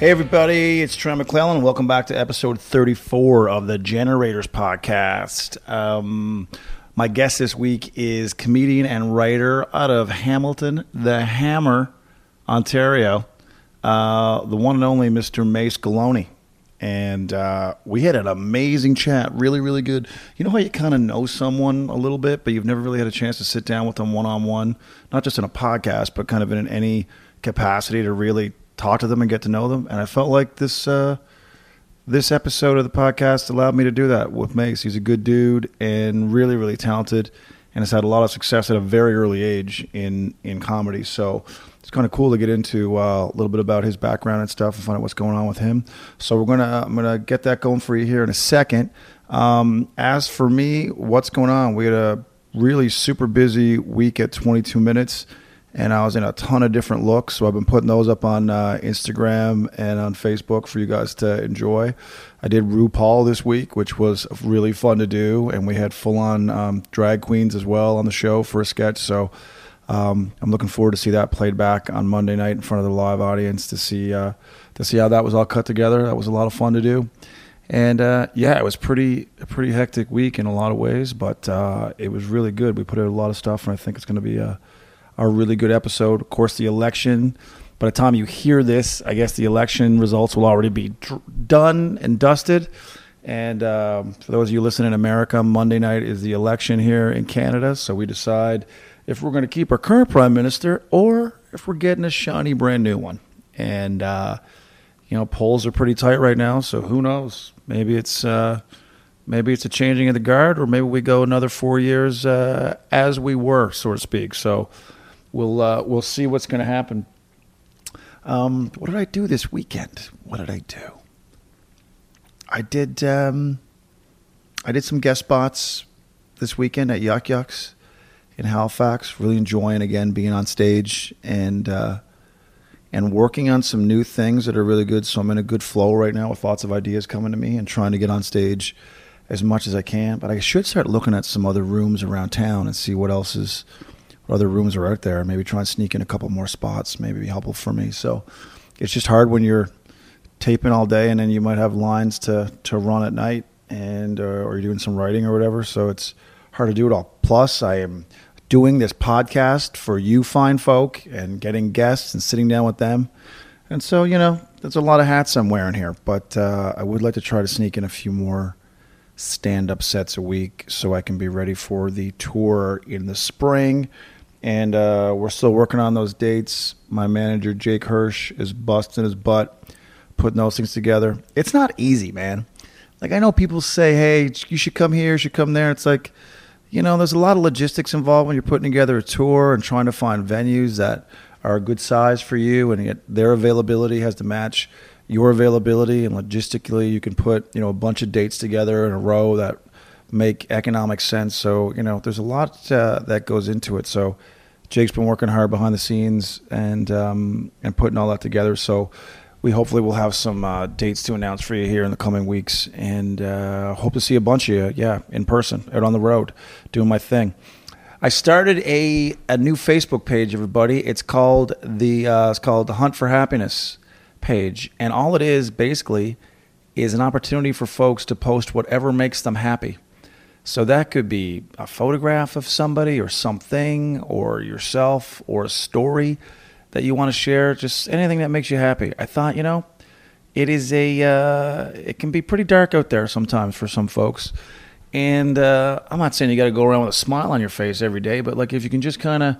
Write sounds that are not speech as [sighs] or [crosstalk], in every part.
Hey, everybody, it's Trent McClellan. Welcome back to episode 34 of the Generators Podcast. Um, my guest this week is comedian and writer out of Hamilton, the Hammer, Ontario, uh, the one and only Mr. Mayce Galoni. And uh, we had an amazing chat, really, really good. You know how you kind of know someone a little bit, but you've never really had a chance to sit down with them one on one, not just in a podcast, but kind of in any capacity to really talk to them and get to know them. And I felt like this uh, this episode of the podcast allowed me to do that with Mayce. He's a good dude and really, really talented, and has had a lot of success at a very early age in in comedy. So it's kind of cool to get into uh, a little bit about his background and stuff and find out what's going on with him. So we're gonna I'm gonna get that going for you here in a second. Um, as for me, what's going on? We had a really super busy week at 22 minutes and I was in a ton of different looks. So I've been putting those up on uh, Instagram and on Facebook for you guys to enjoy. I did RuPaul this week, which was really fun to do, and we had full on um, drag queens as well on the show for a sketch. So um, I'm looking forward to see that played back on Monday night in front of the live audience to see uh, to see how that was all cut together. That was a lot of fun to do. And uh, yeah, it was pretty a pretty hectic week in a lot of ways, but uh, it was really good. We put out a lot of stuff, and I think it's going to be a a really good episode. Of course, the election. By the time you hear this, I guess the election results will already be done and dusted. And um, for those of you listening in America, Monday night is the election here in Canada. So we decide if we're going to keep our current prime minister or if we're getting a shiny brand new one. And, uh, you know, polls are pretty tight right now. So who knows? Maybe it's. Uh, maybe it's a changing of the guard, or maybe we go another four years uh, as we were, so to speak. So we'll uh, we'll see what's going to happen. Um, what did I do this weekend? What did I do? I did um, I did some guest spots this weekend at Yuk Yuk's in Halifax. Really enjoying again being on stage and uh, and working on some new things that are really good. So I'm in a good flow right now with lots of ideas coming to me and trying to get on stage as much as I can. But I should start looking at some other rooms around town and see what else is other rooms are out there, and maybe try and sneak in a couple more spots. Maybe be helpful for me. So it's just hard when you're taping all day, and then you might have lines to to run at night, and uh, or you're doing some writing or whatever. So it's hard to do it all. Plus, I am doing this podcast for you fine folk and getting guests and sitting down with them. And so, you know, there's a lot of hats I'm wearing here, but uh, I would like to try to sneak in a few more stand up sets a week so I can be ready for the tour in the spring and uh, we're still working on those dates. My manager Jake Hirsch is busting his butt putting those things together. It's not easy, man. Like I know people say, "Hey, you should come here, you should come there." It's like, you know, there's a lot of logistics involved when you're putting together a tour and trying to find venues that are a good size for you, and their availability has to match your availability. And logistically, you can put you know a bunch of dates together in a row that make economic sense. So you know, there's a lot uh, that goes into it. So Jake's been working hard behind the scenes and um, and putting all that together. So we hopefully will have some uh, dates to announce for you here in the coming weeks, and uh, hope to see a bunch of you, yeah, in person, out on the road, doing my thing. I started a a new Facebook page, everybody. It's called the uh, it's called the Hunt for Happiness page, and all it is basically is an opportunity for folks to post whatever makes them happy. So that could be a photograph of somebody or something or yourself or a story that you want to share, just anything that makes you happy. I thought, you know, it is a uh, it can be pretty dark out there sometimes for some folks. And uh, I'm not saying you got to go around with a smile on your face every day, but like if you can just kind of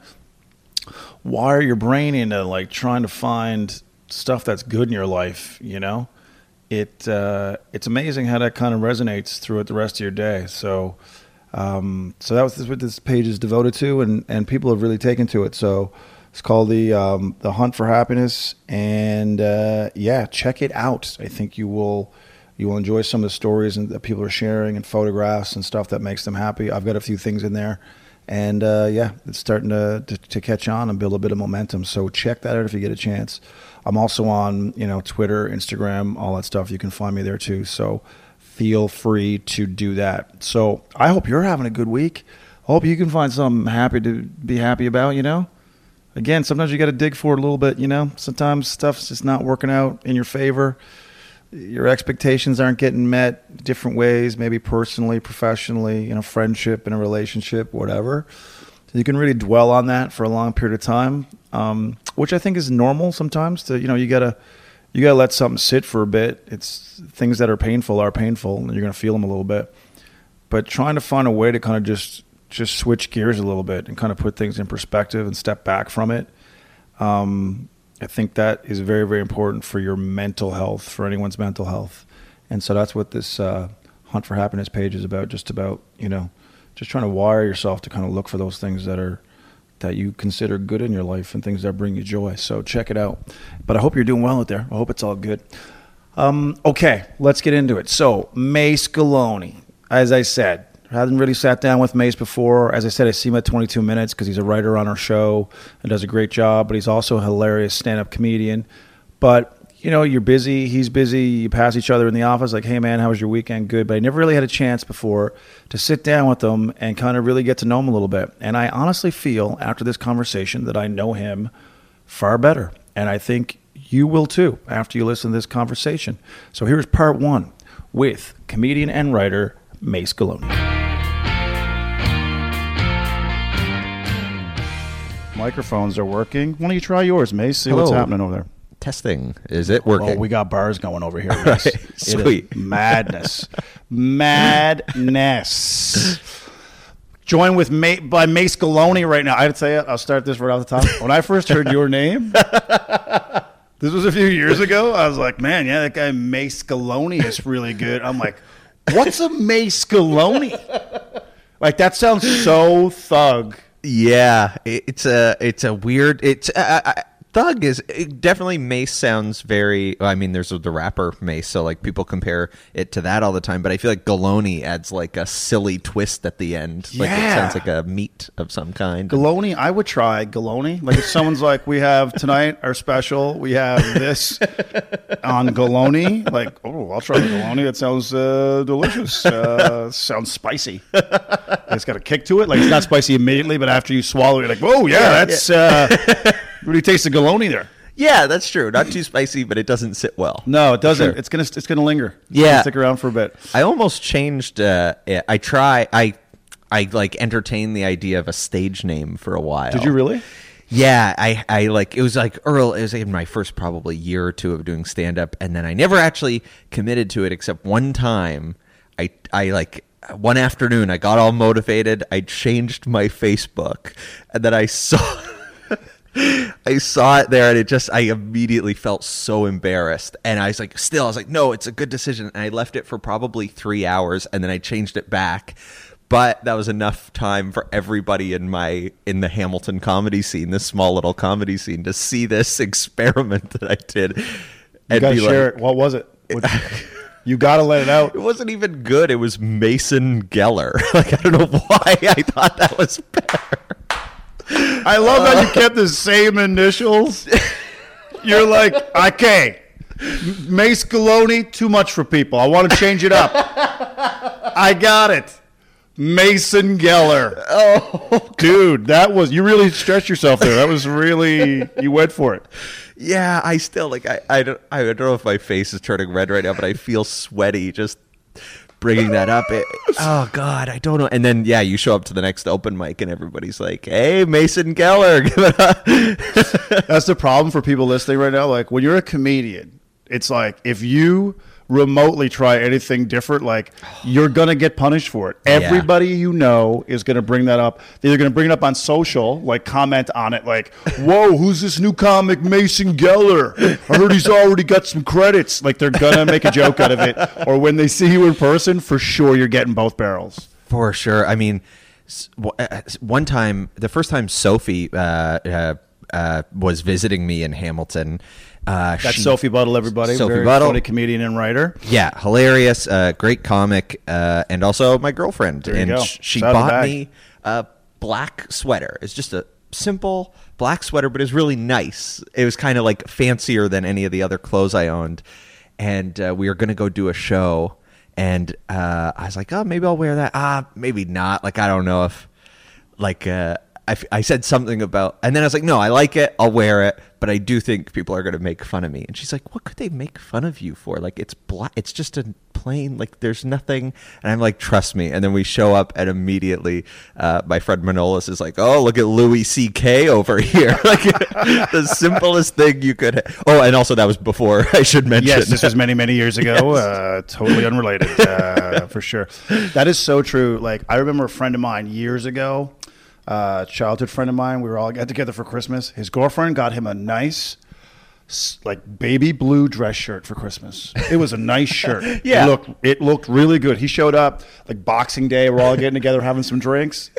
wire your brain into like trying to find stuff that's good in your life, you know, it uh, it's amazing how that kind of resonates throughout the rest of your day. So um, so that was what this page is devoted to, and and people have really taken to it. So it's called the um, the Hunt for Happiness, and uh, yeah, check it out. I think you will you will enjoy some of the stories and that people are sharing and photographs and stuff that makes them happy. I've got a few things in there. And uh, yeah, it's starting to, to, to catch on and build a bit of momentum. So check that out if you get a chance. I'm also on, you know, Twitter, Instagram, all that stuff. You can find me there too. So feel free to do that. So I hope you're having a good week. Hope you can find something happy to be happy about, you know? again, sometimes you got to dig for it a little bit. You know, sometimes stuff's just not working out in your favor. Your expectations aren't getting met different ways, maybe personally, professionally, in a friendship, in a relationship, whatever. So you can really dwell on that for a long period of time, um, which I think is normal sometimes. To you know, you gotta you gotta let something sit for a bit. It's things that are painful are painful, and you're gonna feel them a little bit. But trying to find a way to kind of just just switch gears a little bit and kind of put things in perspective and step back from it. Um, I think that is very, very important for your mental health, for anyone's mental health. And so that's what this uh, Hunt for Happiness page is about. Just about, you know, just trying to wire yourself to kind of look for those things that are that you consider good in your life and things that bring you joy. So check it out. But I hope you're doing well out there. I hope it's all good. Um, okay, let's get into it. So Mayce Galoni, as I said, I hadn't really sat down with Mayce before. As I said, I see him at 22 minutes because he's a writer on our show and does a great job. But he's also a hilarious stand-up comedian. But you know, you're busy. He's busy. You pass each other in the office, like, "Hey, man, how was your weekend? Good." But I never really had a chance before to sit down with him and kind of really get to know him a little bit. And I honestly feel after this conversation that I know him far better, and I think you will too after you listen to this conversation. So here's part one with comedian and writer Mayce Galoni. Microphones are working. Why don't you try yours, Mayce? See what's Hello. happening over there. Testing. Is it working? Oh, we got bars going over here. [laughs] Right. Sweet. madness, madness. Joined with Ma- by Mayce Galoni right now. I'd say. I'll start this right off the top. When I first heard your name, [laughs] this was a few years ago. I was like, man, yeah, that guy Mayce Galoni is really good. I'm like, what's a Mayce Galoni? Like that sounds so thug. yeah, it's a it's a weird. It's uh, uh, Thug is it definitely Mayce sounds very. I mean, there's the rapper Mace, so like people compare it to that all the time. But I feel like Galoni adds like a silly twist at the end. Like it Yeah. sounds like a meat of some kind. Galoni, I would try Galoni. Like if someone's like, we have tonight our special, we have this on Galoni. Like, oh, I'll try the Galoni. That sounds uh, delicious. Uh, sounds spicy. It's got a kick to it. Like it's not spicy immediately, but after you swallow, it, you're like, whoa, yeah, that's uh, really tastes the Galoni there. yeah, that's true. Not too spicy, but it doesn't sit well. No, it doesn't. Sure. It's gonna it's gonna linger. It's Yeah. gonna stick around for a bit. I almost changed. Uh. I try. I I like entertained the idea of a stage name for a while. Did you really? Yeah, I, I like it was like Earl. It was in my first probably year or two of doing stand up, and then I never actually committed to it except one time. I I like one afternoon I got all motivated. I changed my Facebook, and then I [laughs] saw. [laughs] I saw it there and it just I immediately felt so embarrassed. And I was like still I was like no it's a good decision. And I left it for probably 3 hours and then I changed it back. But that was enough time for everybody in my in the Hamilton comedy scene this small little comedy scene to see this [laughs] experiment that I did. You gotta share like it. What was it? [laughs] What- you gotta let it out. it wasn't even good. It was Mason Geller. Like I don't know why I thought that was better I love that you uh, kept the same initials. You're like, okay, Mayce Galoni, too much for people. I want to change it up. I got it. Mason Geller. Oh, dude, that was you really stretched yourself there. That was really you went for it. Yeah, I still like I I don't I don't know if my face is turning red right now, but I feel sweaty just bringing that up. It, [laughs] oh God, I don't know. And then yeah, you show up to the next open mic and everybody's like, "Hey, Mason Geller." give [laughs] it up." That's the problem for people listening right now. Like when you're a comedian, it's like if you remotely try anything different, like you're gonna get punished for it. Everybody you know is gonna bring that up. They're gonna bring it up on social, like comment on it, like, "Whoa, who's this new comic, Mason Geller? I heard he's already got some credits." Like they're gonna make a joke out of it. Or when they see you in person, for sure you're getting both barrels. For sure. I mean, w- uh, one time, the first time Sophie uh, uh, uh, was visiting me in Hamilton. Uh, That's she- Sophie Buttle, everybody. Sophie Very Buttle. funny comedian and writer. Yeah, hilarious, uh, great comic, uh, and also my girlfriend. And go. sh- she Shout bought me a black sweater. It's just a simple black sweater, but it's really nice. It was kind of like fancier than any of the other clothes I owned. And uh, we were going to go do a show. And uh, I was like, oh, maybe I'll wear that. Ah, maybe not. Like, I don't know if, like, uh, I, f- I said something about, and then I was like, no, I like it. I'll wear it, but I do think people are going to make fun of me. And she's like, what could they make fun of you for? Like, it's black. It's just a plain. Like, there's nothing. And I'm like, trust me. And then we show up, and immediately, uh, my friend Manolis is like, oh, look at Louis C.K. over here. [laughs] like, the simplest thing you could. Oh, and also that was before. [laughs] I should mention. Yes, this was many, many years ago. [laughs] Uh, totally unrelated, uh, for sure. That is so true. Like I remember a friend of mine years ago, uh, childhood friend of mine. We were all got together for Christmas. His girlfriend got him a nice, like baby blue dress shirt for Christmas. It was a nice [laughs] shirt. Yeah. it looked it looked really good. He showed up like Boxing Day. We're all getting together having some drinks.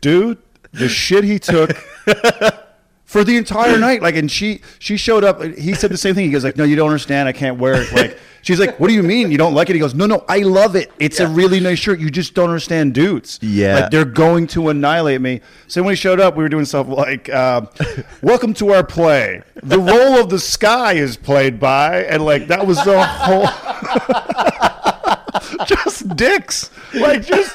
Dude, the shit he took [laughs] for the entire night. Like, and she she showed up. He said the same thing. He goes like, "No, you don't understand. I can't wear it." Like, she's like, "What do you mean you don't like it?" He goes, "No, no, I love it. It's a really nice shirt. You just don't understand dudes. Yeah. like they're going to annihilate me." So when he showed up, we were doing stuff like, uh, "Welcome to our play. The role of the sky is played by," and like that was the whole. [laughs] just dicks, like just.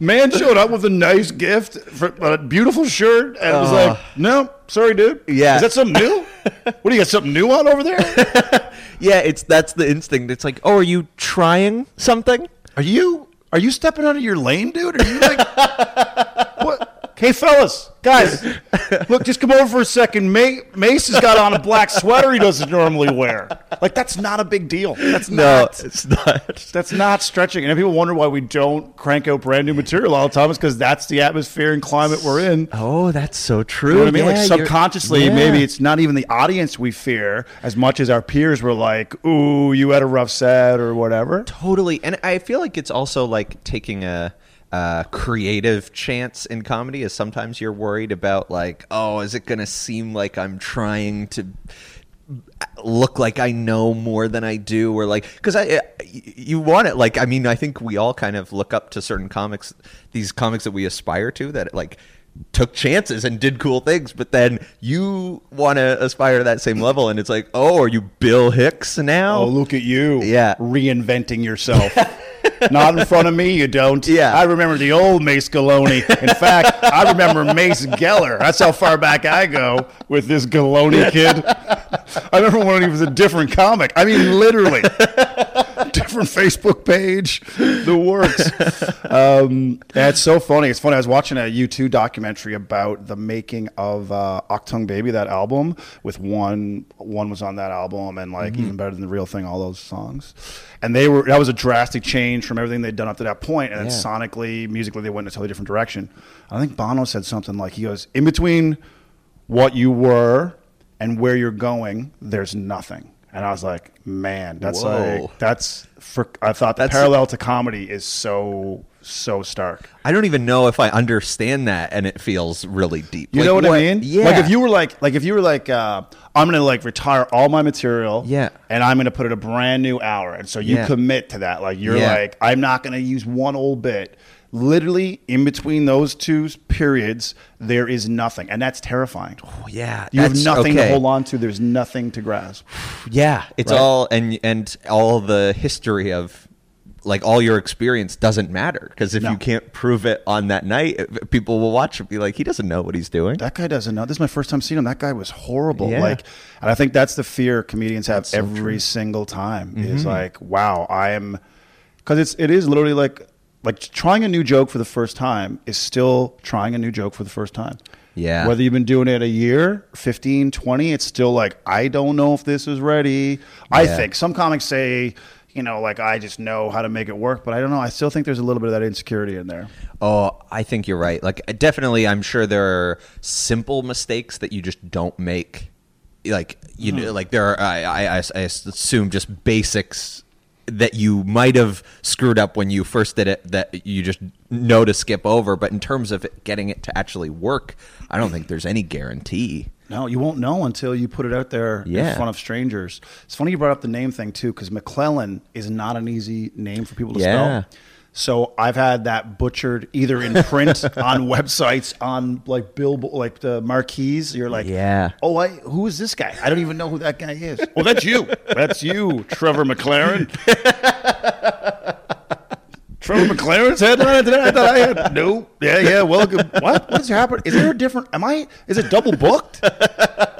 Man showed up with a nice gift, for a beautiful shirt, and it was oh. like, "No, sorry, dude. Yeah. is that something new? what do you got? Something new on over there? [laughs] yeah, it's that's the instinct. It's like, oh, are you trying something? Are you are you stepping out of your lane, dude? Are you like? Hey, fellas, guys, [laughs] look, just come over for a second. Ma- Mayce has got on a black sweater he doesn't normally wear. Like that's not a big deal. That's No, not. it's not. That's not stretching. And if people wonder why we don't crank out brand new material all the time, it's because that's the atmosphere and climate we're in. Oh, that's so true. You know what I mean? Yeah, like subconsciously, yeah. maybe it's not even the audience we fear as much as our peers were like, "Ooh, you had a rough set" or whatever. totally. And I feel like it's also like taking a, a creative chance in comedy. Is sometimes you're worried about like, oh, is it going to seem like I'm trying to look like I know more than I do, or like because I you want it. Like I mean, I think we all kind of look up to certain comics, these comics that we aspire to that like took chances and did cool things, but then you want to aspire to that same level, and it's like, oh, are you Bill Hicks now? Oh, look at you! Yeah. reinventing yourself. [laughs] Not in front of me, you don't. Yeah. I remember the old Mayce Galoni. In fact, I remember Mace Geller. That's how far back I go with this Galoni kid. I remember when he was a different comic. I mean, literally, different Facebook page, the works. [laughs] Um, yeah, it's so funny. It's funny. I was watching a U2 documentary about the making of uh, Achtung Baby, that album. With one, one was on that album, and like even better than the real thing, all those songs. And they were that was a drastic change from everything they'd done up to that point. And then sonically, musically, they went in a totally different direction. I think Bono said something like, "He goes in between what you were and where you're going. There's nothing." And I was like, "Man, that's Whoa. like that's for." I thought the That's- parallel to comedy is so so stark. I don't even know if I understand that, and it feels really deep. You Like, know what, I mean? Yeah. Like if you were like, like if you were like, uh, I'm gonna like retire all my material, Yeah. and I'm gonna put in a brand new hour, and so you Yeah. commit to that. Like you're Yeah. like, I'm not gonna use one old bit. Literally, in between those two periods, there is nothing, and that's terrifying. Oh, yeah, You have nothing to hold on to. There's nothing to grasp. [sighs] Yeah, it's Right. all and and all the history of like all your experience doesn't matter because if No. you can't prove it on that night, uh, people will watch and be like, he doesn't know what he's doing. That guy doesn't know. This is my first time seeing him. That guy was horrible. Yeah. Like, and I think that's the fear comedians have so every true. Mm-hmm. single time is like, wow, I am, because it's it is literally like like trying a new joke for the first time is still trying a new joke for the first time. Yeah. Whether you've been doing it a year, 15, 20, it's still like, I don't know if this is ready. I Yeah. think some comics say, you know, like I just know how to make it work, but I don't know. I still think there's a little bit of that insecurity in there. Oh, I think you're right. Like definitely, I'm sure there are simple mistakes that you just don't make. Like you hmm. know, like there are. I, I I assume just basics that you might have screwed up when you first did it that you just know to skip over. But in terms of it, getting it to actually work, I don't think there's any guarantee. No, you won't know until you put it out there in front of strangers. It's funny you brought up the name thing too, because McClellan is not an easy name for people to Yeah. spell. So I've had that butchered either in print, [laughs] on websites, on like bill, like the marquees. You're like, Yeah. oh, I, who is this guy? I don't even know who that guy is. [laughs] well, that's you. That's you, Trevor McLaren. [laughs] Trevor McLaren's headline today. I thought I had [laughs] no. Yeah, yeah. Welcome. What? What's happening? Is there a different? Am I? Is it double booked?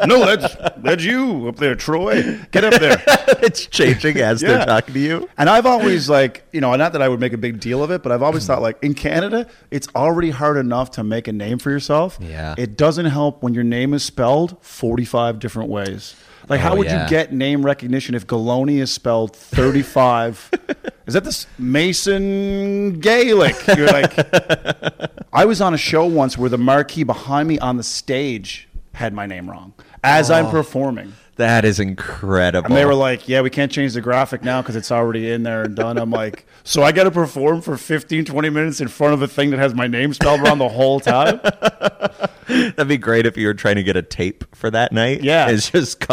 no, that's that's you up there, Troy. Get up there. [laughs] it's changing as Yeah. they're talking to you. And I've always like, you know, not that I would make a big deal of it, but I've always thought like in Canada, it's already hard enough to make a name for yourself. Yeah. It doesn't help when your name is spelled 45 different ways. Like, how Oh, would yeah. you get name recognition if Galoni is spelled 35? [laughs] is that this Mason Gaelic? You're like, [laughs] I was on a show once where the marquee behind me on the stage had my name wrong as I'm oh. performing. That is incredible. And they were like, "Yeah, we can't change the graphic now because it's already in there and done." I'm like, [laughs] "So I got to perform for 15, 20 minutes in front of a thing that has my name spelled wrong the whole time?" [laughs] That'd be great if you were trying to get a tape for that night. Yeah. It's just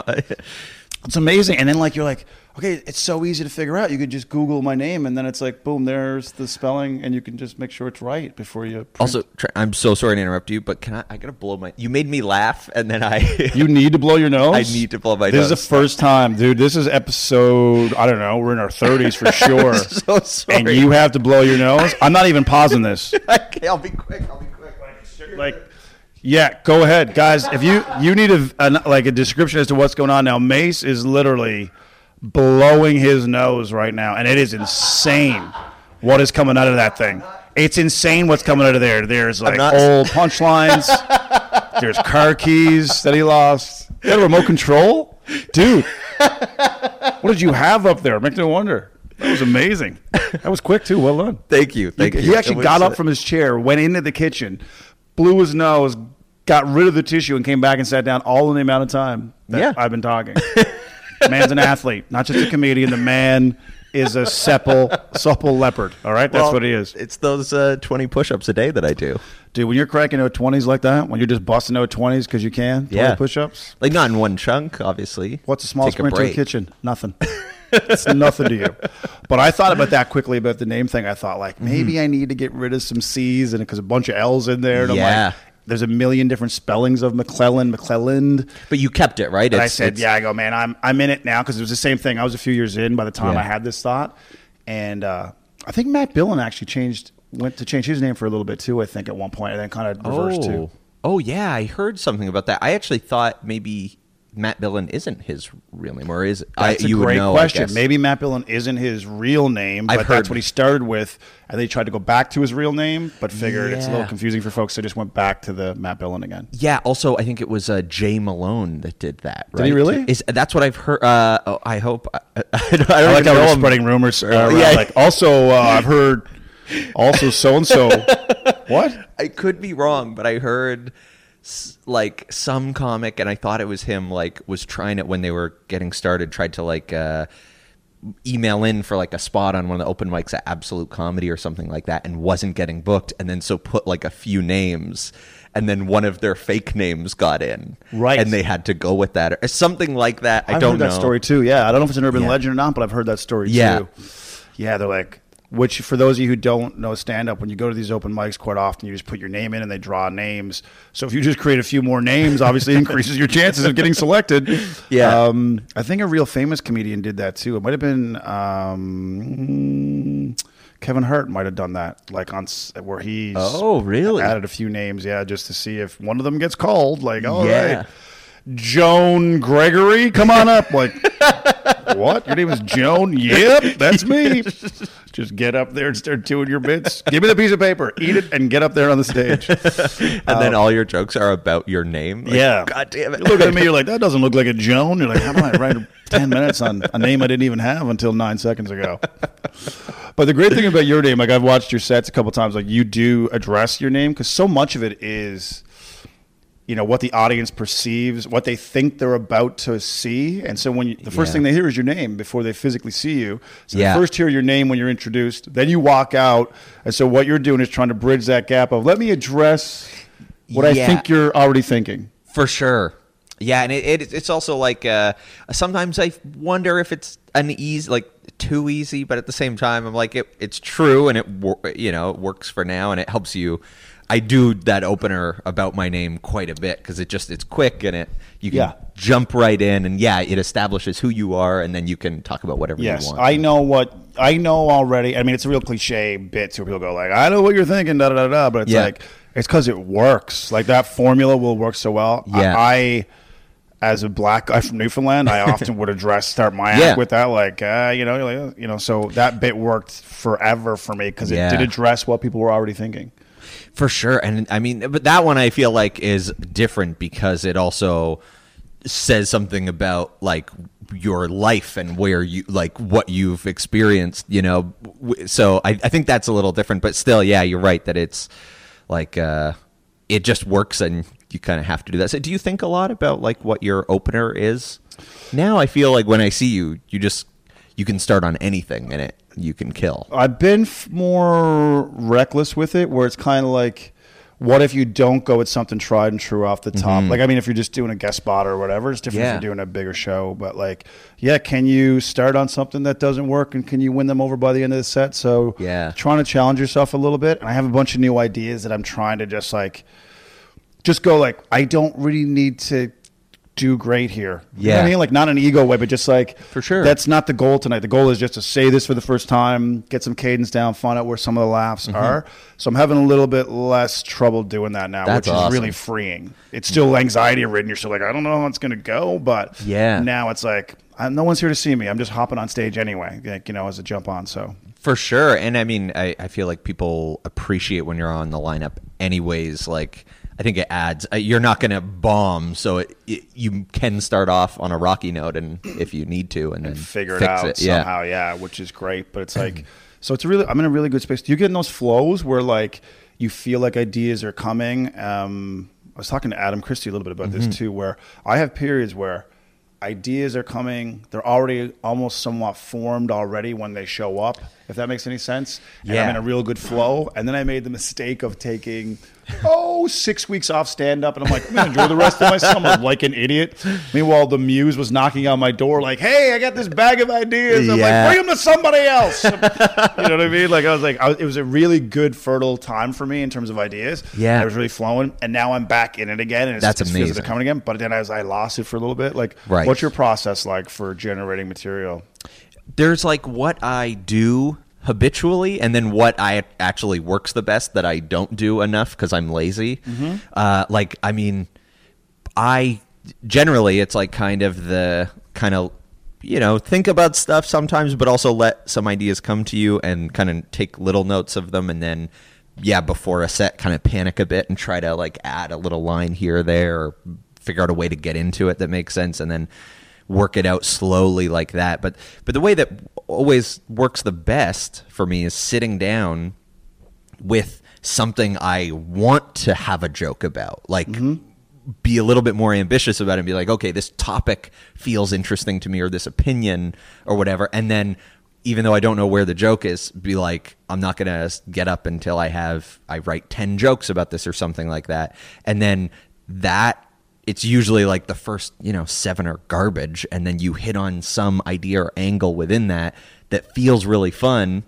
It's amazing. And then like you're like, "Okay, it's so easy to figure out. You could just Google my name, and then it's like, boom, there's the spelling, and you can just make sure it's right before you." print. also I'm so sorry to interrupt you, but can I I gotta blow my you made me laugh and then I [laughs] you need to blow your nose. I need to blow my this nose. is the first time, dude. This is episode. I don't know. We're in our 30s for [laughs] sure. so sorry. and you have to blow your nose. I'm not even pausing this. [laughs] okay, I'll be quick, I'll be quick. like yeah go ahead. Guys if you you need a, a like a description as to what's going on. Now Mayce is literally blowing his nose right now and it is insane what is coming out of that thing. It's insane what's coming out of there. There's like not- old punchlines. There's car keys that he lost. You got a remote control? Dude. What did you have up there? Make no wonder. That was amazing. That was quick too. Well done. Thank you. Thank he, you. he actually got up from his chair, went into the kitchen, blew his nose, got rid of the tissue, and came back and sat down all in the amount of time that Yeah. I've been talking. [laughs] Man's an athlete, not just a comedian. The man is a supple, supple leopard. All right, that's well, what he is, It's those uh, 20 push-ups a day that I do. dude. When you're cracking out twenties like that, when you're just busting out twenties because you can, 20 Yeah. push-ups. Like not in one chunk, obviously. What's a small Take sprint to a kitchen? Nothing. [laughs] it's nothing to you. But I thought about that quickly about the name thing. I thought like maybe I need to get rid of some C's and because a bunch of L's in there. And I'm Yeah. like, there's a million different spellings of McClellan, McClelland. But you kept it, right? I said, yeah, I go, man, I'm I'm in it now because it was the same thing. I was a few years in by the time Yeah. I had this thought, and uh, I think Matt Billon actually changed went to change his name for a little bit too. I think at one point, and then kind of reversed Oh. too. Oh yeah, I heard something about that. I actually thought maybe Matt Billon isn't his real name, or is That's I, a you great know, question. Maybe Matt Billon isn't his real name, I've but heard- that's what he started with, and they tried to go back to his real name, but figured it's a little confusing for folks, so just went back to the Matt Billon again. Yeah. Also, I think it was uh, Jay Malone that did that. Right? Did he really? Is that's what I've heard? Uh, oh, I hope. I, [laughs] I don't, I I don't like how we're spreading rumors. Uh, [laughs] around, Yeah. Like also, uh, I've heard also so and so. What? I could be wrong, but I heard s- like some comic, and I thought it was him. Like was trying it when they were getting started. Tried to like uh, email in for like a spot on one of the open mics at Absolute Comedy or something like that, and wasn't getting booked. And then so put like a few names. And then one of their fake names got in, Right. And they had to go with that, or something like that. I I've don't heard know that story too. Yeah, I don't know if it's an urban Yeah. legend or not, but I've heard that story Yeah. too. Yeah, they're like, which for those of you who don't know stand up, when you go to these open mics, quite often you just put your name in and they draw names. So if you just create a few more names, obviously it [laughs] increases your chances of getting selected. Yeah. Um, I think a real famous comedian did that too. It might have been um, Kevin Hart might have done that, like on where he's Oh, really? added a few names, yeah, just to see if one of them gets called. Like, all right, Yeah. Joan Gregory, come on up. Like, [laughs] what? Your name is Joan? Yep, that's me. [laughs] Just get up there and start doing your bits. [laughs] Give me the piece of paper, eat it, and get up there on the stage. [laughs] and then all your jokes are about your name. Like, yeah. God damn it! You look at me, you're like, [laughs] that doesn't look like a Joan. You're like, how do I write 10 minutes on a name I didn't even have until nine seconds ago? But the great thing about your name, like I've watched your sets a couple times, like you do address your name because so much of it is, you know, what the audience perceives, what they think they're about to see. And so when you, the first Yeah. thing they hear is your name before they physically see you. So Yeah. they first hear your name when you're introduced, then you walk out. And so what you're doing is trying to bridge that gap of let me address what I think you're already thinking. For sure. Yeah, and it, it it's also like uh, sometimes I wonder if it's an easy like too easy, but at the same time I'm like it, it's true and it you know it works for now and it helps you. I do that opener about my name quite a bit because it just it's quick and it you can Yeah. jump right in and yeah it establishes who you are and then you can talk about whatever Yes, you want. I know what I know already. I mean, it's a real cliche bit where people go like, "I know what you're thinking," da da da da. But it's Yeah. like it's because it works. Like that formula will work so well. I- Yeah. I, as a black guy from Newfoundland, I [laughs] often would address start my act with that, like, uh, you know, like, you know. So that bit worked forever for me because it Yeah. did address what people were already thinking. For sure. And I mean, but that one I feel like is different because it also says something about like your life and where you like what you've experienced, you know. So I, I think that's a little different, but still, yeah, you're right that it's like uh, it just works and you kind of have to do that. So do you think a lot about like what your opener is? Now I feel like when I see you, you just you can start on anything and it you can kill. I've been f- more reckless with it, where it's kind of like, what if you don't go with something tried and true off the top? Like, I mean, if you're just doing a guest spot or whatever, it's different Mm-hmm. Yeah. if you're doing a bigger show. But like, yeah, can you start on something that doesn't work and can you win them over by the end of the set? So Yeah. trying to challenge yourself a little bit. And I have a bunch of new ideas that I'm trying to just like, just go like, I don't really need to do great here. You Yeah. I mean? Like not an ego way, but just like For sure. That's not the goal tonight. The goal is just to say this for the first time, get some cadence down, find out where some of the laughs are. So I'm having a little bit less trouble doing that now, Mm-hmm. That's which is really freeing. It's still anxiety ridden. You're still like, I don't know how it's going to go, but Yeah. now it's like no one's here to see me. I'm just hopping on stage anyway, like, you know, as a jump on. So For sure. And I mean, I, I feel like people appreciate when you're on the lineup, anyways. Like, I think it adds, uh, you're not going to bomb. So it, it, you can start off on a rocky note and if you need to, and then figure it fix out it. Yeah. somehow, yeah. which is great. But it's like, so it's really, I'm in a really good space. Do you get in those flows where like you feel like ideas are coming? Um, I was talking to Adam Christie a little bit about Mm-hmm. this too, where I have periods where ideas are coming, they're already almost somewhat formed already when they show up, if that makes any sense. And Yeah. I'm in a real good flow. And then I made the mistake of taking, oh, six weeks off stand up. And I'm like, I'm going to enjoy the rest of my summer like an idiot. Meanwhile, the muse was knocking on my door, like, hey, I got this bag of ideas. I'm Yeah. like, bring them to somebody else. [laughs] you know what I mean? Like, I was like, I was, it was a really good, fertile time for me in terms of ideas. Yeah. I was really flowing. And now I'm back in it again. And it's, That's it like amazing. they're coming again. But then as I lost it for a little bit, like, Right. what's your process like for generating material? There's like what I do habitually and then what I actually works the best that I don't do enough because I'm lazy. Mm-hmm. Uh, like, I mean, I generally it's like kind of the kind of you know think about stuff sometimes, but also let some ideas come to you and kind of take little notes of them, and then yeah, before a set, kind of panic a bit and try to like add a little line here or there, or figure out a way to get into it that makes sense, and then work it out slowly like that. But but the way that always works the best for me is sitting down with something I want to have a joke about. Like mm-hmm. be a little bit more ambitious about it and be like, okay, this topic feels interesting to me or this opinion or whatever. And then even though I don't know where the joke is, be like, I'm not going to get up until I have, I write 10 jokes about this or something like that. And then that, it's usually like the first, you know, seven are garbage. And then you hit on some idea or angle within that that feels really fun.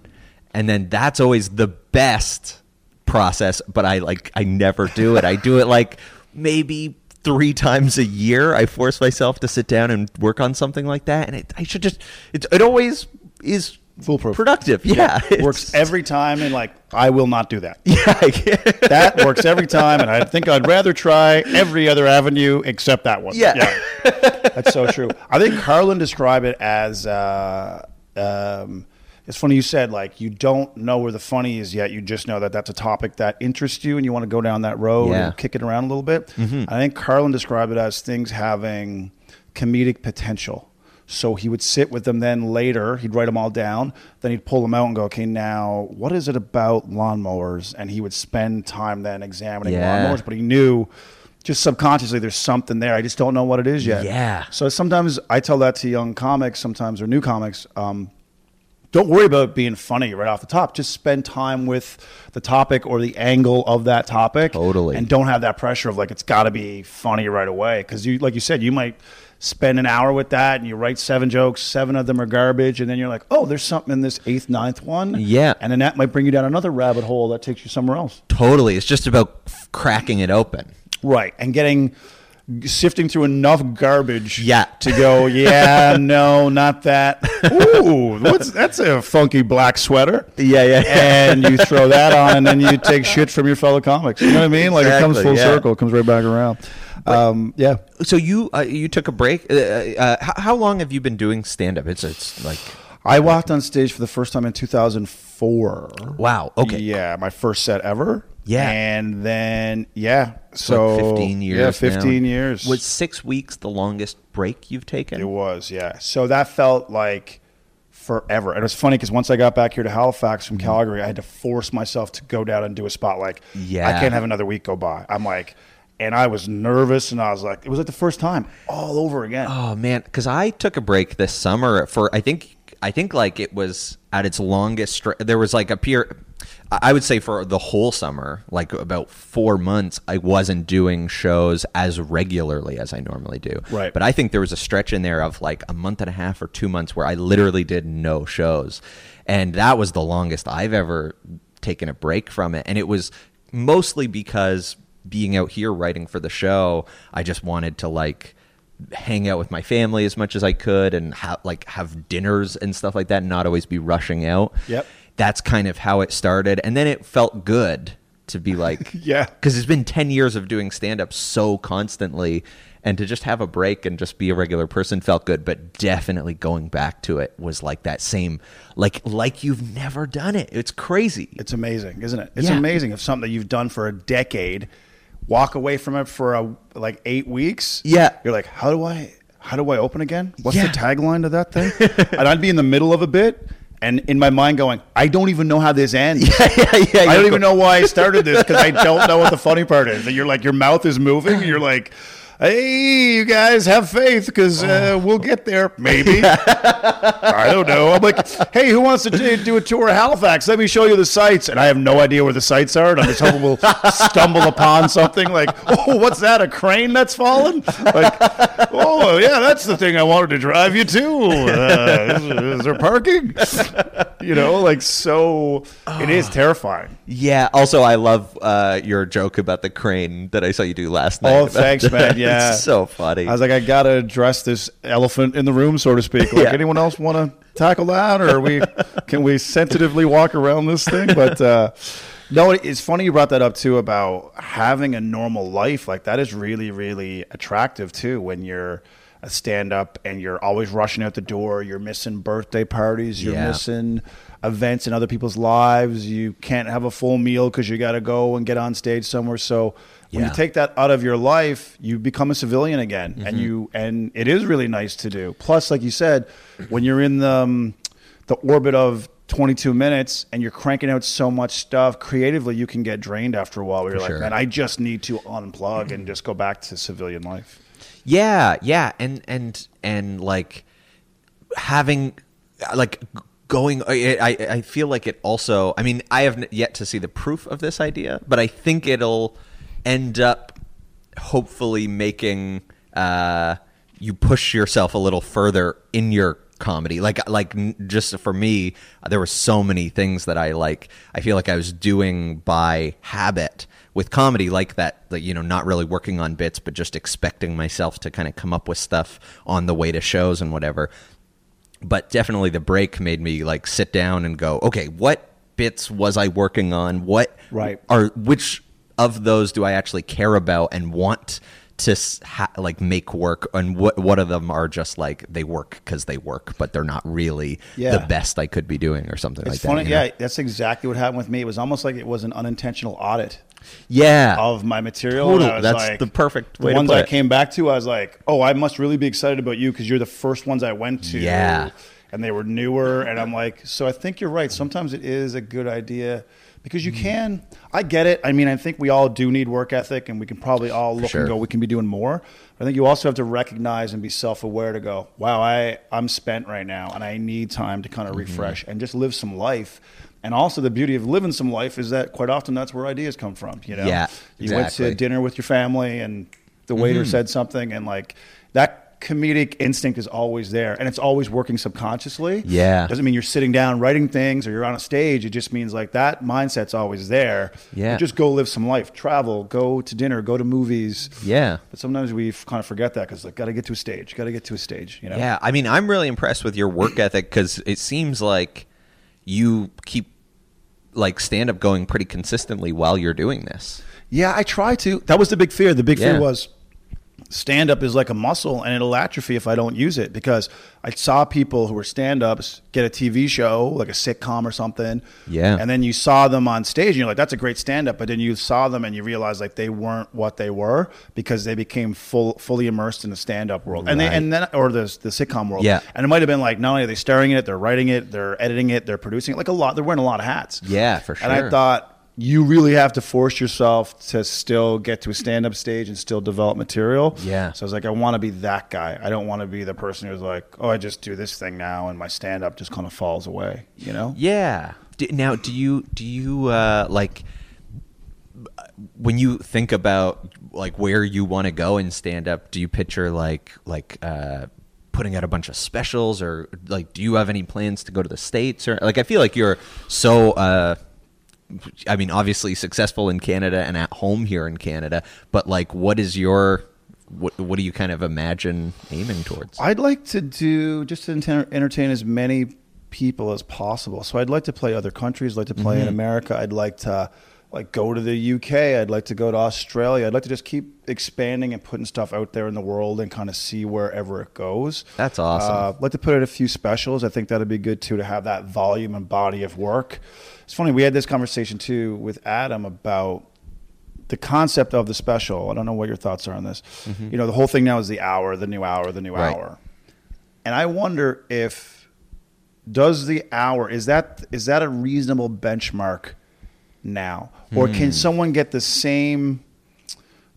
And then that's always the best process, but I like I never do it. I do it like maybe three times a year. I force myself to sit down and work on something like that, and it, I should just it, it always is Foolproof. productive. Yeah, [laughs] Works every time. And like, I will not do that. [laughs] Yeah, That works every time, and I think I'd rather try every other avenue except that one. Yeah. that's so true. I think Carlin described it as. Uh, um, it's funny you said like you don't know where the funny is yet. You just know that that's a topic that interests you, and you want to go down that road Yeah. and kick it around a little bit. I think Carlin described it as things having comedic potential. So he would sit with them then later, he'd write them all down, then he'd pull them out and go, okay, now what is it about lawnmowers? And he would spend time then examining Yeah. lawnmowers, but he knew just subconsciously there's something there. I just don't know what it is yet. Yeah. So sometimes I tell that to young comics, sometimes or new comics. Um, don't worry about being funny right off the top. Just spend time with the topic or the angle of that topic. Totally. And don't have that pressure of like it's got to be funny right away because you, like you said, you might spend an hour with that and you write seven jokes, seven of them are garbage, and then you're like, oh, there's something in this eighth, ninth one. Yeah. And then that might bring you down another rabbit hole that takes you somewhere else. totally. It's just about cracking it open. Right. And getting sifting through enough garbage Yeah. to go, yeah, [laughs] no, not that. Ooh, what's that's a funky black sweater. Yeah, yeah. And you [laughs] throw that on, and then you take shit from your fellow comics. You know what I mean? Like it comes full yeah. circle, it comes right back around. Um, yeah. So you uh, you took a break. Uh, uh, how, how long have you been doing stand up? It's it's like I walked on stage for the first time in 2004. wow. Okay. Yeah, my first set ever. Yeah. And then yeah, So like 15 years. Yeah, now. 15 years. Was six weeks the longest break you've taken? It was, yeah. So that felt like forever. And it was funny because once I got back here to Halifax from mm-hmm. Calgary, I had to force myself to go down and do a spot. Like, Yeah. I can't have another week go by. I'm like, and I was nervous, and I was like, it was like the first time all over again. Oh man, because I took a break this summer for I think I think like it was at its longest. There was like a period. I would say for the whole summer, like about four months, I wasn't doing shows as regularly as I normally do. Right. But I think there was a stretch in there of like a month and a half or two months where I literally did no shows, and that was the longest I've ever taken a break from it. And it was mostly because being out here writing for the show, I just wanted to like hang out with my family as much as I could and ha- like have dinners and stuff like that and not always be rushing out. Yep. That's kind of how it started and then it felt good to be [laughs] like Yeah. cuz it's been 10 years of doing stand up so constantly and to just have a break and just be a regular person felt good but definitely going back to it was like that same like like you've never done it. It's crazy. It's amazing, isn't it? It's Yeah. amazing if something that you've done for a decade, walk away from it for a, like eight weeks. Yeah. you're like, how do I, how do I open again? What's Yeah. the tagline to that thing? [laughs] and I'd be in the middle of a bit, and in my mind going, I don't even know how this ends. [laughs] yeah, yeah, I don't even know why I started this because I don't know what the funny part is. And you're like, your mouth is moving. And you're like, hey, you guys have faith because uh, we'll get there. Maybe. [laughs] I don't know. I'm like, hey, who wants to do a tour of Halifax? Let me show you the sites. And I have no idea where the sites are. And I'm just hoping we'll [laughs] stumble upon something like, oh, what's that? A crane that's fallen? Like, oh, yeah, that's the thing I wanted to drive you to. Uh, is, is there parking? [laughs] You know, like, so it is terrifying. Yeah. Also, I love uh, your joke about the crane that I saw you do last night. Oh, thanks, man. [laughs] Yeah. it's so funny. I was like, I gotta address this elephant in the room, so to speak. Like, Yeah. anyone else want to tackle that, or we [laughs] can we sensitively walk around this thing? But uh, no, it's funny you brought that up too about having a normal life. Like that is really, really attractive too. When you're a stand-up and you're always rushing out the door, you're missing birthday parties, you're Yeah. missing events in other people's lives. You can't have a full meal because you got to go and get on stage somewhere. So when Yeah. you take that out of your life, you become a civilian again, Mm-hmm. and you and it is really nice to do. Plus, like you said, when you're in the um, the orbit of 22 minutes and you're cranking out so much stuff creatively, you can get drained after a while. Where you're For like, sure. man, I just need to unplug and just go back to civilian life. Yeah, yeah, and and and like having like going. I I I feel like it also. I mean, I have yet to see the proof of this idea, but I think it'll end up hopefully making uh, you push yourself a little further in your comedy. Like like just for me there were so many things that i like i feel like i was doing by habit with comedy like that that you know not really working on bits but just expecting myself to kind of come up with stuff on the way to shows and whatever. But definitely the break made me like sit down and go okay what bits was i working on? What Right. are which of those do i actually care about and want to ha- like make work and what what of them are just like they work because they work but they're not really Yeah. the best i could be doing or something It's like funny, that you know? yeah. That's exactly what happened with me. It was almost like it was an unintentional audit yeah of my material. Totally. and I was That's like- the perfect the way to ones I it. came back to, I was like, oh, I must really be excited about you because you're the first ones I went to. Yeah. And they were newer. And I'm like, so I think you're right. Sometimes it is a good idea because you Mm. can. I get it. I mean, I think we all do need work ethic and we can probably all look Sure. and go, we can be doing more. But I think you also have to recognize and be self aware to go, wow, I, I'm spent right now and I need time to kind of Mm-hmm. refresh and just live some life. And also, the beauty of living some life is that quite often that's where ideas come from. You know, Yeah, you went to dinner with your family, and the waiter Mm-hmm. said something, and like that comedic instinct is always there and it's always working subconsciously. Yeah. Doesn't mean you're sitting down writing things or you're on a stage. It just means like that mindset's always there. Yeah. Just go live some life, travel, go to dinner, go to movies. Yeah. But sometimes we kind of forget that because like, got to get to a stage, got to get to a stage, you know? Yeah, I mean, I'm really impressed with your work ethic because it seems like you keep like stand up going pretty consistently while you're doing this. Yeah, I try to. That was the big fear. The big Yeah. fear was stand up is like a muscle and it'll atrophy if I don't use it because I saw people who were stand ups get a TV show, like a sitcom or something. Yeah. And then you saw them on stage and you're like, that's a great stand up. But then you saw them and you realized like they weren't what they were because they became full, fully immersed in the stand up world. And they, and then, or the, the sitcom world. Yeah. And it might have been like, not only are they starring in it, they're writing it, they're editing it, they're producing it, like a lot, they're wearing a lot of hats. Yeah, for sure. And I thought you really have to force yourself to still get to a stand up stage and still develop material. Yeah. So I was like, I want to be that guy. I don't want to be the person who's like, oh, I just do this thing now and my stand up just kind of falls away, you know? Yeah. Do, now, do you do you uh, like when you think about like where you want to go in stand up? Do you picture like like uh, putting out a bunch of specials, or like do you have any plans to go to the states? Or like I feel like you're so. Uh, I mean, obviously successful in Canada and at home here in Canada, but like, what is your what? What do you kind of imagine aiming towards? I'd like to do just to enter- entertain as many people as possible. So I'd like to play other countries. I'd like to play in mm-hmm. America. I'd like to like go to the UK. I'd like to go to Australia. I'd like to just keep expanding and putting stuff out there in the world and kind of see wherever it goes. That's awesome. Uh, I'd like to put out a few specials. I think that'd be good too to have that volume and body of work. It's funny we had this conversation too with Adam about the concept of the special. I don't know what your thoughts are on this. You know, the whole thing now is the hour, the new hour, the new Mm-hmm. Right. hour. And I wonder if does the hour is that is that a reasonable benchmark now, or Hmm. can someone get the same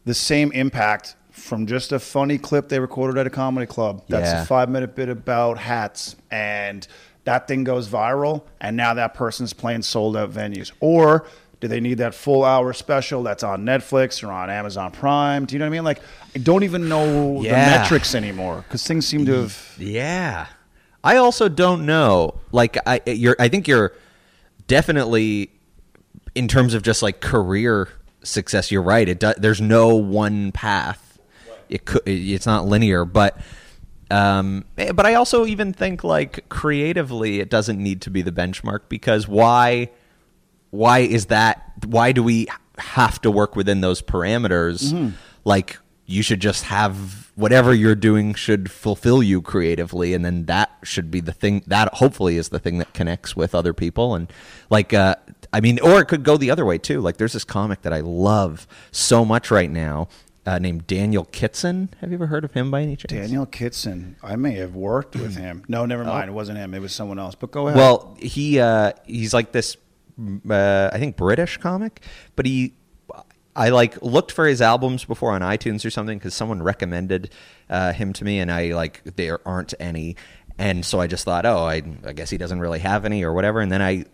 the same impact from just a funny clip they recorded at a comedy club? That's Yeah. a five minute bit about hats and that thing goes viral and now that person's playing sold out venues or do they need that full hour special that's on Netflix or on Amazon Prime? Do you know what I mean? Like, I don't even know the metrics anymore because things seem to have. Yeah. I also don't know. Like I you're I think you're definitely in terms of just like career success you're right. It do, there's no one path. It could it's not linear, but um eh, but I also even think like creatively it doesn't need to be the benchmark because why why is that why do we have to work within those parameters like you should just have whatever you're doing should fulfill you creatively and then that should be the thing that hopefully is the thing that connects with other people and like uh i mean or it could go the other way too like there's this comic that i love so much right now uh, named daniel kitson have you ever heard of him by any chance Daniel Kitson. I may have worked with [clears throat] him. No, never mind. It wasn't him. It was someone else. But go ahead. Well, he uh, he's like this, uh, I think British comic, but he. I like looked for his albums before on iTunes or something because someone recommended uh, him to me, and I like there aren't any, and so I just thought, oh, I, I guess he doesn't really have any or whatever, and then I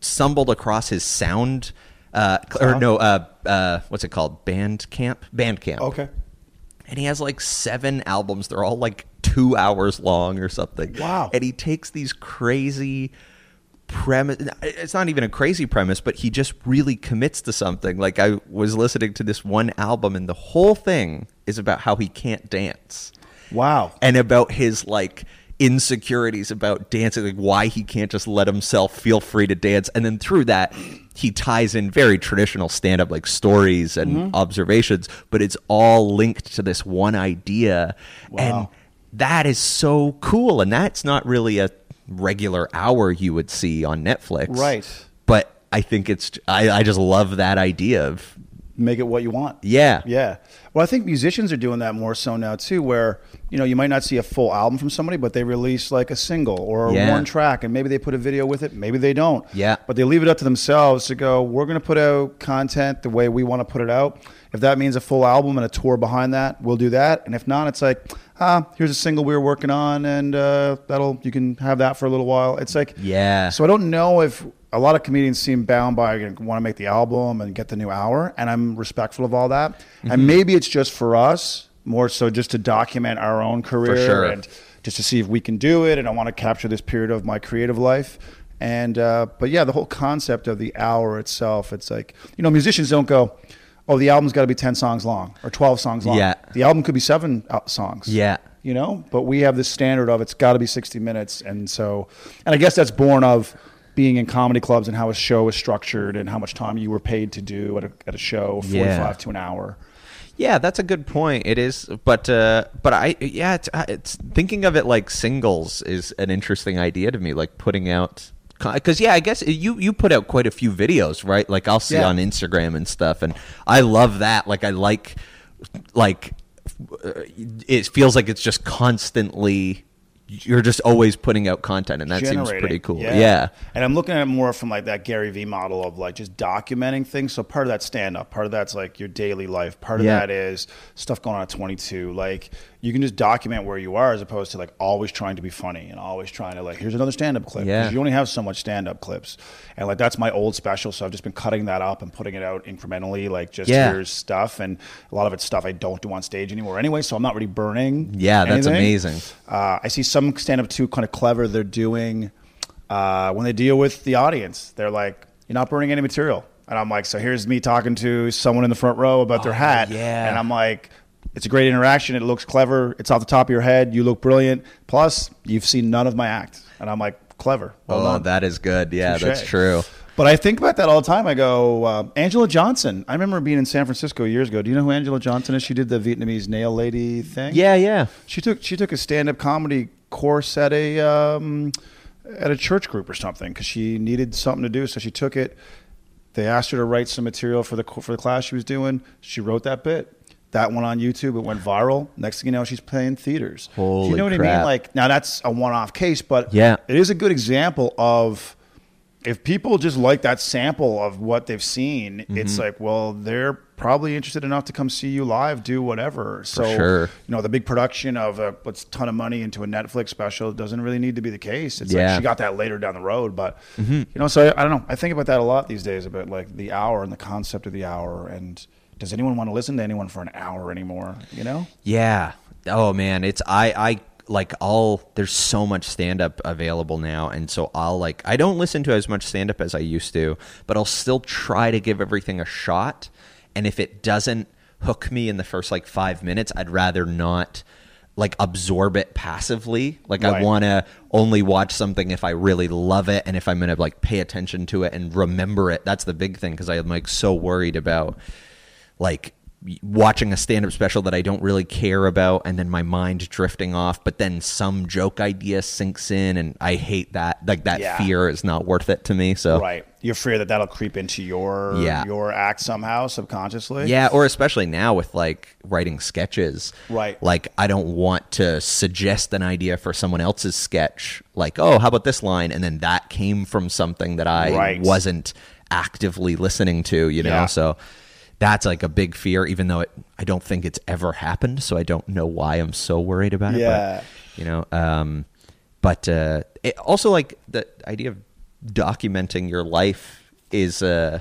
stumbled across his sound, uh, or no, uh, uh, what's it called? Bandcamp, Bandcamp okay. and he has like seven albums. They're all like two hours long or something. Wow. And he takes these crazy premise. It's not even a crazy premise, but he just really commits to something. Like I was listening to this one album, and the whole thing is about how he can't dance Wow. and about his like insecurities about dancing, like why he can't just let himself feel free to dance. And then through that, he ties in very traditional stand up like stories and Mm-hmm. observations, but it's all linked to this one idea. And Wow. that is so cool. And that's not really a regular hour you would see on Netflix. Right. But I think it's, I, I just love that idea of, Make it what you want. yeah. Yeah. Well, I think musicians are doing that more so now too, where you know you might not see a full album from somebody, but they release like a single or Yeah. one track, and maybe they put a video with it, maybe they don't. Yeah. But they leave it up to themselves to go. We're going to put out content the way we want to put it out. If that means a full album and a tour behind that, we'll do that. And if not, it's like, ah, here's a single we were working on, and uh, that'll you can have that for a little while. It's like, Yeah. So I don't know if a lot of comedians seem bound by want to make the album and get the new hour, and I'm respectful of all that. Mm-hmm. And maybe it's just for us. more so just to document our own career sure. and just to see if we can do it. And I want to capture this period of my creative life. And uh, but yeah, the whole concept of the hour itself, it's like you know, musicians don't go, oh, the album's got to be ten songs long or twelve songs long. Yeah. the album could be seven uh, songs. Yeah. you know, but we have this standard of it's got to be sixty minutes, and so, and I guess that's born of being in comedy clubs and how a show is structured and how much time you were paid to do at a, at a show, forty five Yeah. to an hour. Yeah, that's a good point. It is, but uh, but I yeah, it's, uh, it's thinking of it like singles is an interesting idea to me. Like putting out because yeah, I guess you you put out quite a few videos, right? Like I'll see Yeah. on Instagram and stuff, and I love that. Like I like like it feels like it's just constantly. You're just always putting out content, and that seems pretty cool. Yeah. And I'm looking at it more from like that Gary Vee model of like just documenting things. So part of that stand up, part of that's like your daily life. Part of Yeah. that is stuff going on at 22. Like you can just document where you are as opposed to like always trying to be funny and always trying to like here's another stand up clip. Yeah. You only have so much stand up clips. And like that's my old special, so I've just been cutting that up and putting it out incrementally like just Yeah. here's stuff and a lot of it's stuff I don't do on stage anymore anyway, so I'm not really burning. Yeah, that's amazing. Uh, I see some stand up too kind of clever. They're doing uh, when they deal with the audience. They're like, "You're not burning any material," and I'm like, "So here's me talking to someone in the front row about their Oh, hat," yeah. and I'm like. It's a great interaction. It looks clever. It's off the top of your head. You look brilliant. Plus, you've seen none of my act, and I'm like, clever. Well Oh, done. that is good. Yeah, that's true. But I think about that all the time. I go, uh, Angela Johnson. I remember being in San Francisco years ago. Do you know who Angela Johnson is? She did the Vietnamese nail lady thing. Yeah, yeah. She took she took a stand up comedy course at a um, at a church group or something because she needed something to do. So she took it. They asked her to write some material for the for the class she was doing. She wrote that bit. That went on YouTube. It went viral. Next thing you know, she's playing theaters. Do Holy you know what I mean? Like now, that's a one off case, but Yeah. it is a good example of if people just like that sample of what they've seen, it's Mm-hmm. like, well, they're probably interested enough to come see you live, do whatever. So, sure. you know, the big production of a ton of money into a Netflix special doesn't really need to be the case. It's Yeah. Mm-hmm. like she got that later down the road, but you know, so I, I don't know. I think about that a lot these days about like the hour and the concept of the hour and does anyone want to listen to anyone for an hour anymore? You know? Yeah. Oh man, it's I I like I'll there's so much stand up available now and so I'll like I don't listen to as much stand up as I used to, but I'll still try to give everything a shot and if it doesn't hook me in the first like 5 minutes, I'd rather not like absorb it passively. Like I want to only watch something if I really love it and if I'm going to like pay attention to it and remember it. That's the big thing because I'm like so worried about like watching a stand-up special that I don't really care about and then my mind drifting off but then some joke idea sinks in and I hate that like that Yeah. fear is not worth it to me so Right. you fear that that'll creep into your Yeah. your act somehow subconsciously. yeah or especially now with like writing sketches Right. like I don't want to suggest an idea for someone else's sketch like oh how about this line and then that came from something that I Right. wasn't actively listening to you know Yeah. so that's like a big fear even though it I don't think it's ever happened so I don't know why I'm so worried about it Yeah. but, you know um but uh it also like the idea of documenting your life is uh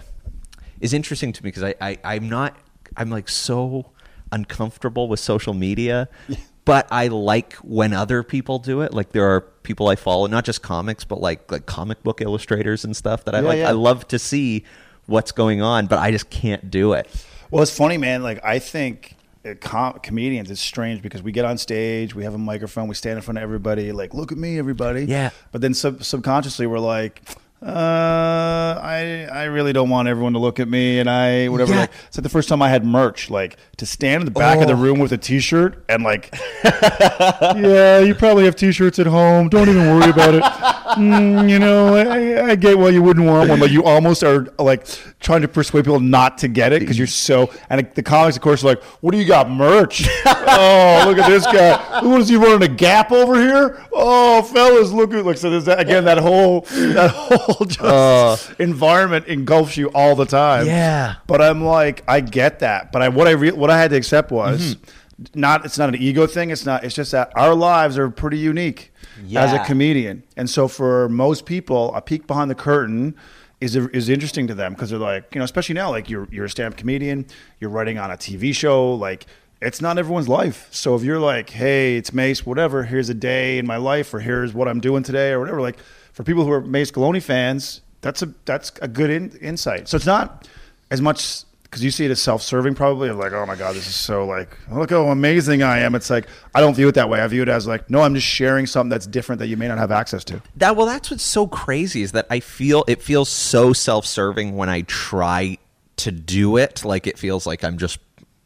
is interesting to me because I, I I'm not I'm like so uncomfortable with social media [laughs] but I like when other people do it like there are people I follow not just comics but like like comic book illustrators and stuff that I Yeah, like yeah. I love to see what's going on but I just can't do it Well, it's funny, man. Like I think uh, com- comedians, it's strange because we get on stage, we have a microphone, we stand in front of everybody, like, look at me, everybody. Yeah. But then sub- subconsciously, we're like, uh, I I really don't want everyone to look at me, and I whatever. Yeah. Like, it's like the first time I had merch, like to stand in the back of the Oh. room with a T-shirt and like, [laughs] yeah, you probably have T-shirts at home. Don't even worry about it. [laughs] Mm, you know, I, I get why you wouldn't want one. but you almost are like trying to persuade people not to get it because you're so. And the comics, of course, are like, "What do you got, merch? [laughs] oh, look at this guy. Who is he running a Gap over here? Oh, fellas, look at like so. There's that again. That whole that whole just environment engulfs you all the time. Yeah. But I'm like, I get that. But I what I re- what I had to accept was. Mm-hmm. Not it's not an ego thing. It's not. It's just that our lives are pretty unique as a comedian, and so for most people, a peek behind the curtain is is interesting to them because they're like, you know, especially now, like you're you're a stand-up comedian, you're writing on a TV show, like it's not everyone's life. So if you're like, hey, it's Mayce, whatever, here's a day in my life, or here's what I'm doing today, or whatever. Like for people who are Mayce Galoni fans, that's a that's a good in, insight. So it's not as much because you see it as self-serving, probably like, oh my god, this is so like, look how amazing I am. It's like I don't view it that way. I view it as like, no, I'm just sharing something that's different that you may not have access to. That well, that's what's so crazy is that I feel it feels so self-serving when I try to do it. Like it feels like I'm just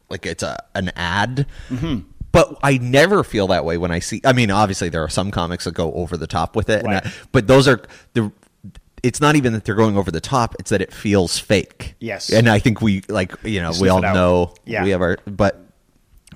like it's a an ad. Mm-hmm. But I never feel that way when I see. I mean, obviously there are some comics that go over the top with it, Right. I- but those are the. It's not even that they're going over the top; it's that it feels fake. Yes. and I think we like you know we all know Yeah. we have our but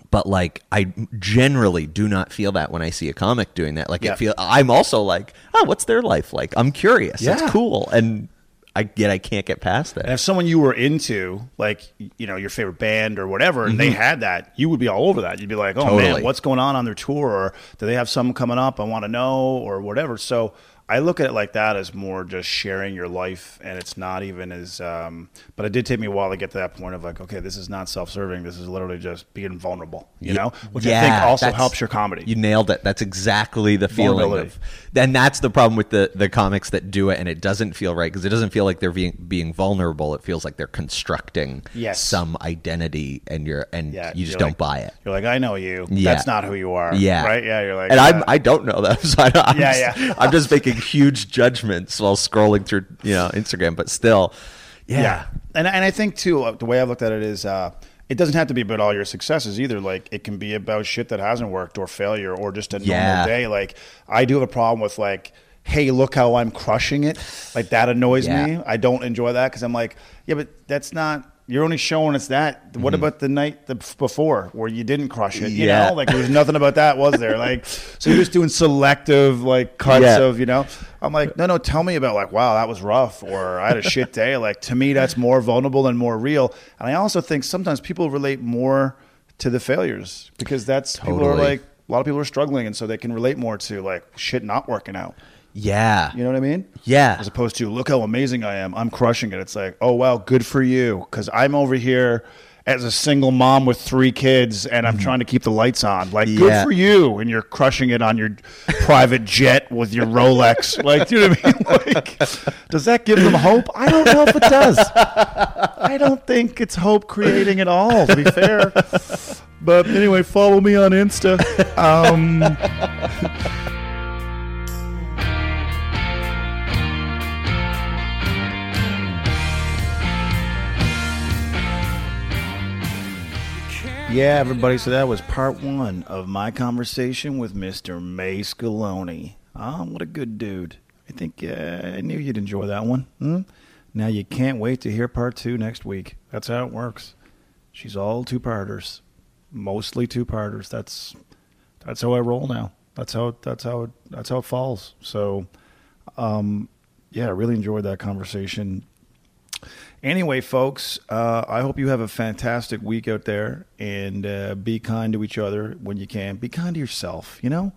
but like I generally do not feel that when I see a comic doing that. Like Yeah. it feel I'm also like, oh, what's their life like? I'm curious. Yeah. It's cool, and I yet I can't get past And that. if someone you were into, like you know your favorite band or whatever, and they had that, you would be all over that. You'd be like, "Oh Mm-hmm. Totally. man, what's going on on their tour? Or do they have something coming up? I want to know, or whatever." So I look at it like that as more just sharing your life, and it's not even as. Um, but it did take me a while to get to that point of like, okay, this is not self-serving. This is literally just being vulnerable, you know, which I think also helps your comedy. You nailed it. That's exactly the feeling of. And that's the problem with the the comics that do it, and it doesn't feel right because it doesn't feel like they're being being vulnerable. It feels like they're constructing Yes. some identity, and you're and yeah, you just don't like- buy it. You're like, I know you. Yeah. That's not who you are. Yeah. right. Yeah, you're like, and uh, I'm, I don't know them, [laughs] so I I'm, Yeah, yeah. I'm just making huge judgments while scrolling through, you know, Instagram. But still, yeah, Yeah. And and I think too uh, the way I've looked at it is uh, it doesn't have to be about all your successes either. Like it can be about shit that hasn't worked or failure or just a normal Yeah. day. Like I do have a problem with like, hey, look how I'm crushing it. Like that annoys Yeah. me. I don't enjoy that because I'm like, yeah, but that's not. You're only showing us that. What about the night the, before where you didn't crush it? You Mm-hmm. Yeah. know, like there was nothing about that, was there? Like, [laughs] so you're just doing selective like cuts Yeah. of, you know. I'm like, no, no, tell me about like, wow, that was rough, or I had a shit day. Like to me, that's more vulnerable and more real. And I also think sometimes people relate more to the failures because that's people are like a lot of people are struggling, and so they can relate more to like shit not working out. Yeah, You know what I mean? Yeah. As opposed to look how amazing I am. I'm crushing it. It's like, oh wow, good for you. Because I'm over here as a single mom with three kids, and I'm trying to keep the lights on. Like, good Mm-hmm. For you. And you're crushing it on your private [laughs] jet with your Rolex. Like, do you know what I mean? [laughs] Like, does that give them hope? I don't know if it does. [laughs] I don't think it's hope creating at all. To be fair. But anyway, follow me on Insta. Um, Yeah, everybody. So that was part one of my conversation with Mr. Mayce Galoni. Ah, what a good dude. I think uh, I knew you'd enjoy that one. Hmm? Now you can't wait to hear part two next week. That's how it works. She's all two parters, mostly two parters. That's that's how I roll now. That's how that's how that's how it falls. So, um, yeah, I really enjoyed that conversation. Anyway, folks, uh, I hope you have a fantastic week out there and uh, be kind to each other when you can. Be kind to yourself, you know?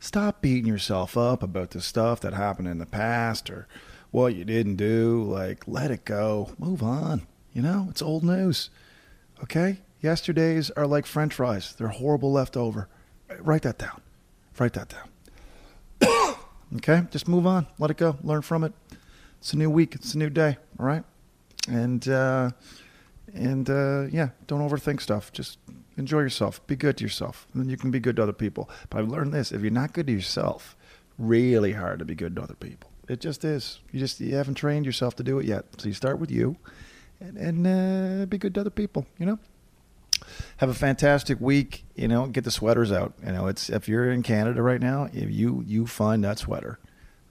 Stop beating yourself up about the stuff that happened in the past or what you didn't do. Like, let it go. Move on. You know, it's old news. Okay? Yesterdays are like french fries, they're horrible leftover. Write that down. Write that down. [coughs] okay? Just move on. Let it go. Learn from it. It's a new week. It's a new day. All right? And uh, and uh, yeah, don't overthink stuff. Just enjoy yourself. Be good to yourself, and then you can be good to other people. But I've learned this: if you're not good to yourself, really hard to be good to other people. It just is. You just you haven't trained yourself to do it yet. So you start with you, and, and uh, be good to other people. You know. Have a fantastic week. You know, get the sweaters out. You know, it's if you're in Canada right now, if you you find that sweater,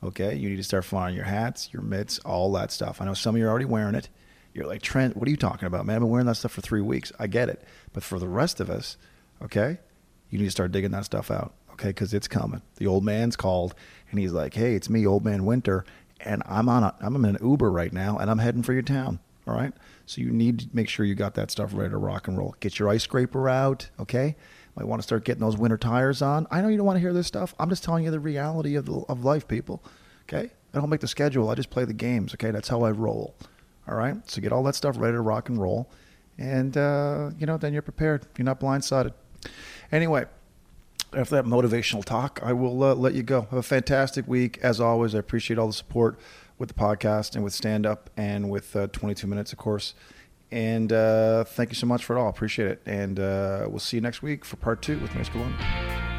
okay, you need to start finding your hats, your mitts, all that stuff. I know some of you are already wearing it. You're like, Trent, what are you talking about, man? I've been wearing that stuff for three weeks. I get it. But for the rest of us, okay, you need to start digging that stuff out, okay, because it's coming. The old man's called, and he's like, hey, it's me, old man Winter, and I'm on a, I'm in an Uber right now, and I'm heading for your town, all right? So you need to make sure you got that stuff ready to rock and roll. Get your ice scraper out, okay? Might want to start getting those winter tires on. I know you don't want to hear this stuff. I'm just telling you the reality of, the, of life, people, okay? I don't make the schedule. I just play the games, okay? That's how I roll. All right. So get all that stuff ready to rock and roll. and uh, you know then you're prepared. You're not blindsided. Anyway, after that motivational talk, I will uh, let you go. Have a fantastic week. As always, I appreciate all the support with the podcast and with stand up and with uh, 22 minutes, of course. And uh, thank you so much for it all. Appreciate it. And uh, we'll see you next week for part two with Mayce Galoni.